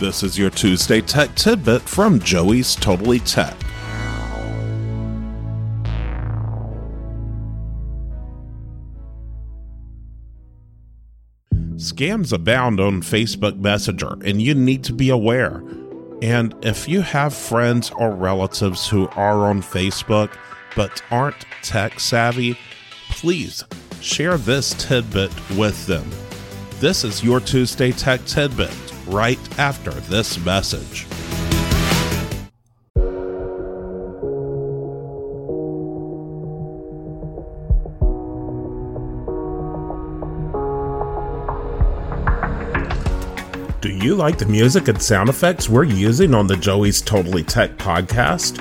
This is your Tuesday Tech Tidbit from Joey's Totally Tech. Scams abound on Facebook Messenger, and you need to be aware. And if you have friends or relatives who are on Facebook but aren't tech savvy, please share this tidbit with them. This is your Tuesday Tech Tidbit right after this message. Do you like the music and sound effects we're using on the Joey's Totally Tech podcast?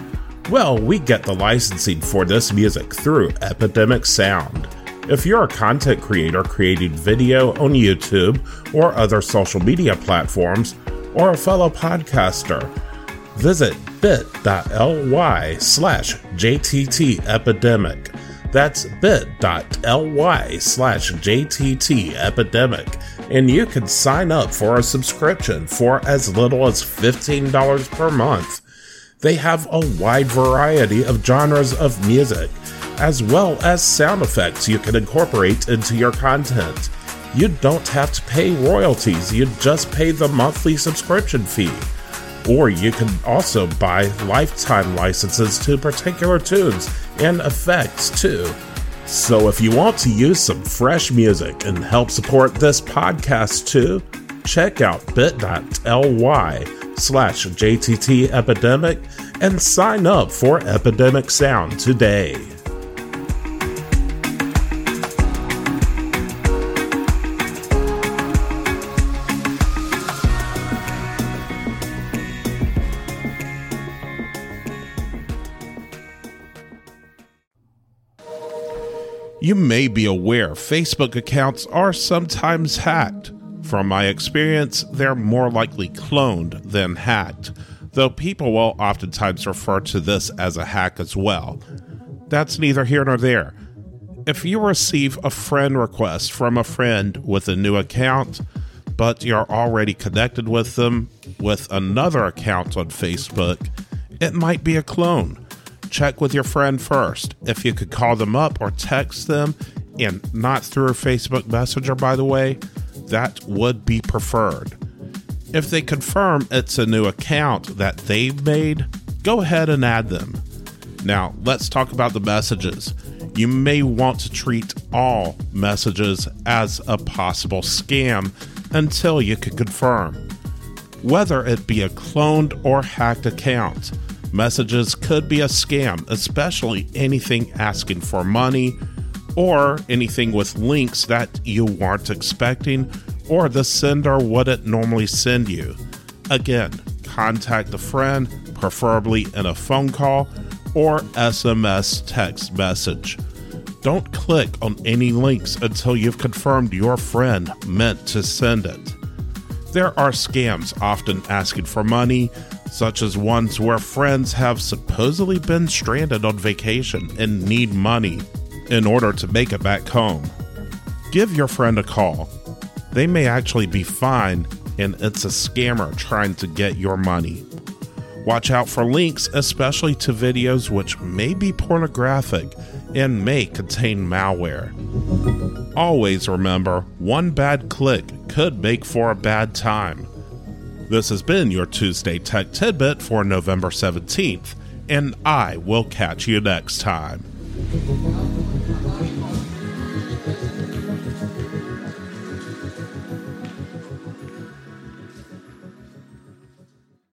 Well, we get the licensing for this music through Epidemic Sound. If you're a content creator creating video on YouTube or other social media platforms, or a fellow podcaster, visit bit.ly slash JTT Epidemic. That's bit.ly slash JTT Epidemic, and you can sign up for a subscription for as little as $15 per month. They have a wide variety of genres of music, as well as sound effects you can incorporate into your content. You don't have to pay royalties, you just pay the monthly subscription fee. Or you can also buy lifetime licenses to particular tunes and effects too. So if you want to use some fresh music and help support this podcast too, check out bit.ly slash JTT Epidemic and sign up for Epidemic Sound today. You may be aware Facebook accounts are sometimes hacked. From my experience, they're more likely cloned than hacked, though people will oftentimes refer to this as a hack as well. That's neither here nor there. If you receive a friend request from a friend with a new account, but you're already connected with them with another account on Facebook, it might be a clone check with your friend first. If you could call them up or text them, and not through Facebook Messenger, by the way, that would be preferred. If they confirm it's a new account that they've made, go ahead and add them. Now, let's talk about the messages. You may want to treat all messages as a possible scam until you can confirm. Whether it be a cloned or hacked account, Messages could be a scam, especially anything asking for money or anything with links that you weren't expecting or the sender wouldn't normally send you. Again, contact a friend, preferably in a phone call or SMS text message. Don't click on any links until you've confirmed your friend meant to send it. There are scams often asking for money, such as ones where friends have supposedly been stranded on vacation and need money in order to make it back home. Give your friend a call. They may actually be fine, and it's a scammer trying to get your money. Watch out for links, especially to videos which may be pornographic and may contain malware. Always remember one bad click could make for a bad time. This has been your Tuesday Tech Tidbit for November 17th, and I will catch you next time.